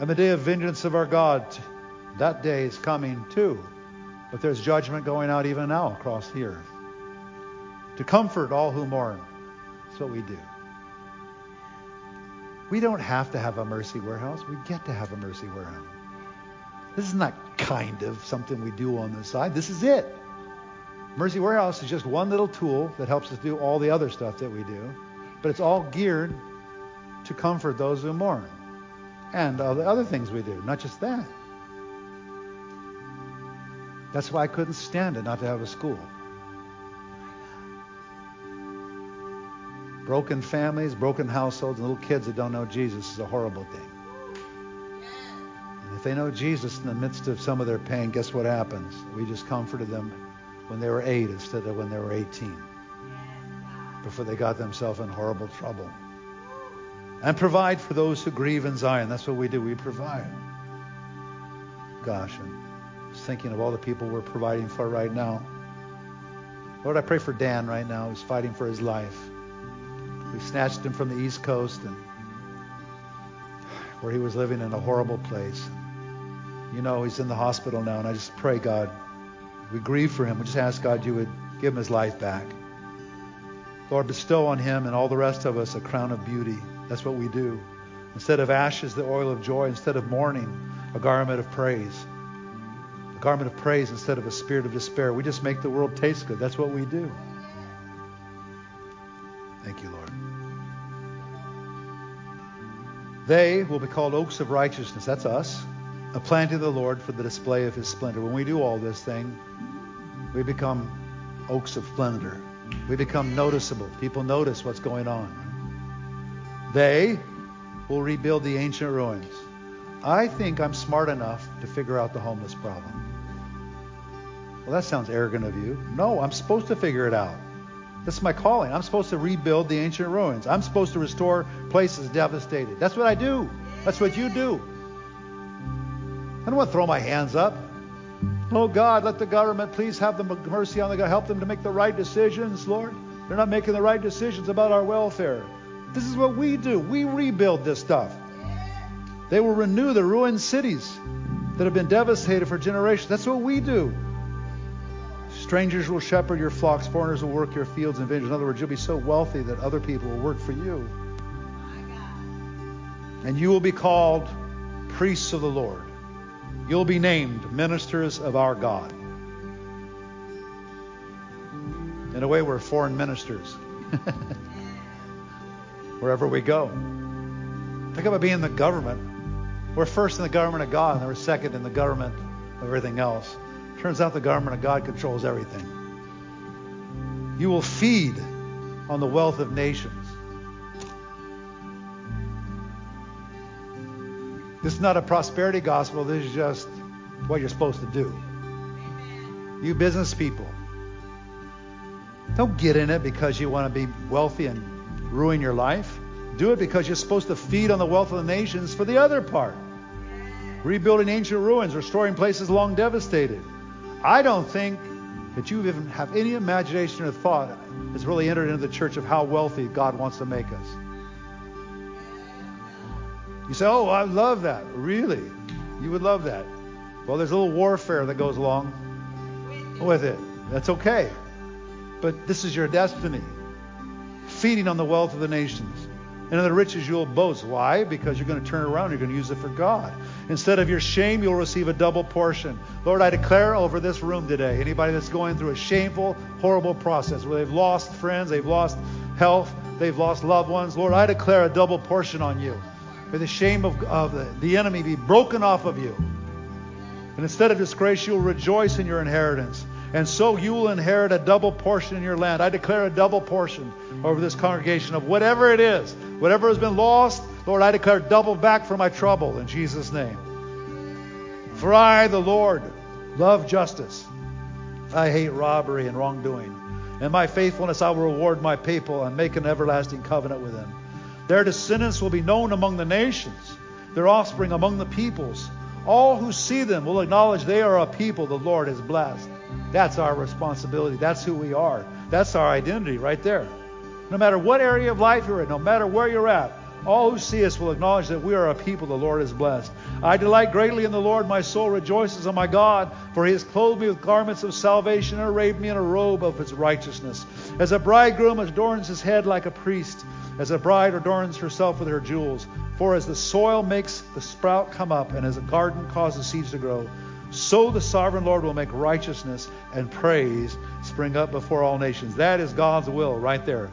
And the day of vengeance of our God, that day is coming too. But there's judgment going out even now across earth. To comfort all who mourn. That's what we do. We don't have to have a mercy warehouse. We get to have a mercy warehouse. This is not kind of something we do on the side. This is it. Mercy Warehouse is just one little tool that helps us do all the other stuff that we do, but it's all geared to comfort those who mourn and all the other things we do, not just that. That's why I couldn't stand it not to have a school. Broken families, broken households, and little kids that don't know Jesus is a horrible thing. And they know Jesus in the midst of some of their pain, guess what happens? We just comforted them when they were eight instead of when they were 18, before they got themselves in horrible trouble and provide for those who grieve in Zion. That's what we do. We provide. Gosh, I'm just thinking of all the people we're providing for right now. Lord, I pray for Dan right now who's fighting for his life. We snatched him from the East Coast and where he was living in a horrible place. You know, he's in the hospital now, and I just pray, God, we grieve for him. We just ask God you would give him his life back. Lord, bestow on him and all the rest of us a crown of beauty. That's what we do. Instead of ashes, the oil of joy. Instead of mourning, a garment of praise. A garment of praise instead of a spirit of despair. We just make the world taste good. That's what we do. Thank you, Lord. They will be called oaks of righteousness. That's us. A planting of the Lord for the display of his splendor. When we do all this thing, we become oaks of splendor. We become noticeable. People notice what's going on. They will rebuild the ancient ruins. I think I'm smart enough to figure out the homeless problem. Well, that sounds arrogant of you. No, I'm supposed to figure it out. That's my calling. I'm supposed to rebuild the ancient ruins. I'm supposed to restore places devastated. That's what I do. That's what you do. I don't want to throw my hands up. Oh God, let the government please have the mercy on the God. help them to make the right decisions, Lord. They're not making the right decisions about our welfare. This is what we do. We rebuild this stuff. They will renew the ruined cities that have been devastated for generations. That's what we do. Strangers will shepherd your flocks, foreigners will work your fields and vineyards. In other words, you'll be so wealthy that other people will work for you. And you will be called priests of the Lord. You'll be named ministers of our God. In a way, we're foreign ministers. Wherever we go. Think about being in the government. We're first in the government of God, and we're second in the government of everything else. Turns out the government of God controls everything. You will feed on the wealth of nations. This is not a prosperity gospel. This is just what you're supposed to do. You business people, don't get in it because you want to be wealthy and ruin your life. Do it because you're supposed to feed on the wealth of the nations for the other part. Rebuilding ancient ruins, restoring places long devastated. I don't think that you even have any imagination or thought that's really entered into the church of how wealthy God wants to make us. You say, oh, I love that. Really? You would love that. Well, there's a little warfare that goes along with it. That's okay. But this is your destiny. Feeding on the wealth of the nations. And in the riches you'll boast. Why? Because you're going to turn around. You're going to use it for God. Instead of your shame, you'll receive a double portion. Lord, I declare over this room today, anybody that's going through a shameful, horrible process where they've lost friends, they've lost health, they've lost loved ones, Lord, I declare a double portion on you. May the shame of, of the, the enemy be broken off of you. And instead of disgrace, you'll rejoice in your inheritance. And so you will inherit a double portion in your land. I declare a double portion over this congregation of whatever it is, whatever has been lost, Lord, I declare double back for my trouble in Jesus' name. For I, the Lord, love justice. I hate robbery and wrongdoing. In my faithfulness, I will reward my people and make an everlasting covenant with them. Their descendants will be known among the nations, their offspring among the peoples. All who see them will acknowledge they are a people the Lord has blessed. That's our responsibility. That's who we are. That's our identity right there. No matter what area of life you're in, no matter where you're at, all who see us will acknowledge that we are a people the Lord has blessed. I delight greatly in the Lord. My soul rejoices in my God, for he has clothed me with garments of salvation and arrayed me in a robe of his righteousness. As a bridegroom adorns his head like a priest, as a bride adorns herself with her jewels. For as the soil makes the sprout come up, and as a garden causes seeds to grow, so the sovereign Lord will make righteousness and praise spring up before all nations. That is God's will right there.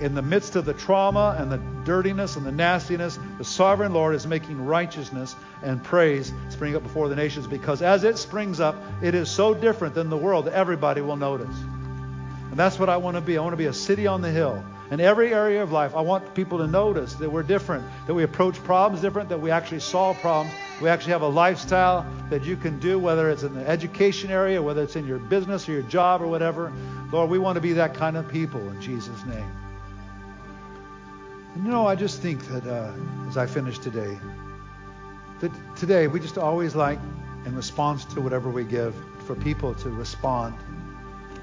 In the midst of the trauma and the dirtiness and the nastiness, the sovereign Lord is making righteousness and praise spring up before the nations because as it springs up, it is so different than the world that everybody will notice. And that's what I want to be. I want to be a city on the hill in every area of life, I want people to notice that we're different, that we approach problems different, that we actually solve problems. We actually have a lifestyle that you can do, whether it's in the education area, whether it's in your business or your job or whatever. Lord, we want to be that kind of people in Jesus' name. And you know, I just think that uh, as I finish today, that today we just always like, in response to whatever we give, for people to respond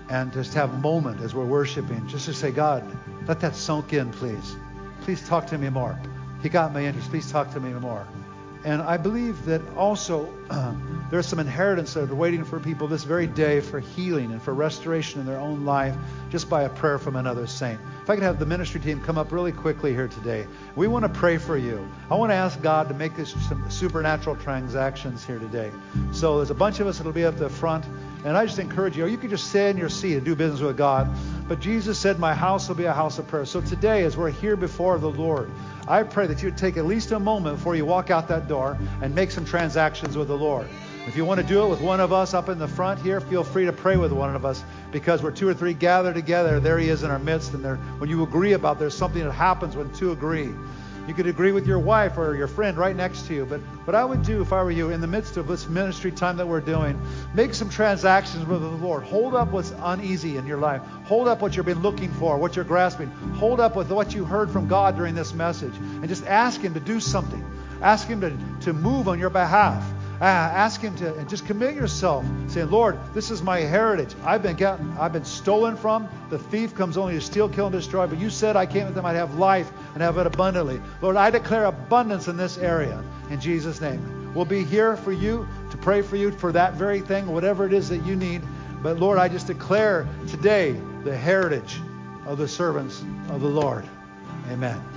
and just have a moment as we're worshiping, just to say, God, let that soak in, please. Please talk to me more. He got my interest. Please talk to me more. And I believe that also uh, there's some inheritance that are waiting for people this very day for healing and for restoration in their own life just by a prayer from another saint. If I could have the ministry team come up really quickly here today. We want to pray for you. I want to ask God to make this some supernatural transactions here today. So there's a bunch of us that'll be up the front. And I just encourage you, or you could just stay in your seat and do business with God. But Jesus said, My house will be a house of prayer. So today, as we're here before the Lord, I pray that you'd take at least a moment before you walk out that door and make some transactions with the Lord. If you want to do it with one of us up in the front here, feel free to pray with one of us because we're two or three gathered together. There he is in our midst. And there, when you agree about there's something that happens when two agree. You could agree with your wife or your friend right next to you. But what I would do if I were you in the midst of this ministry time that we're doing, make some transactions with the Lord. Hold up what's uneasy in your life. Hold up what you've been looking for, what you're grasping. Hold up with what you heard from God during this message. And just ask Him to do something. Ask Him to, to move on your behalf. Uh, ask Him to and just commit yourself, saying, Lord, this is my heritage. I've been gotten, I've been stolen from. The thief comes only to steal, kill, and destroy. But you said I came that they might have life and have it abundantly. Lord, I declare abundance in this area in Jesus' name. We'll be here for you to pray for you for that very thing, whatever it is that you need. But Lord, I just declare today the heritage of the servants of the Lord. Amen.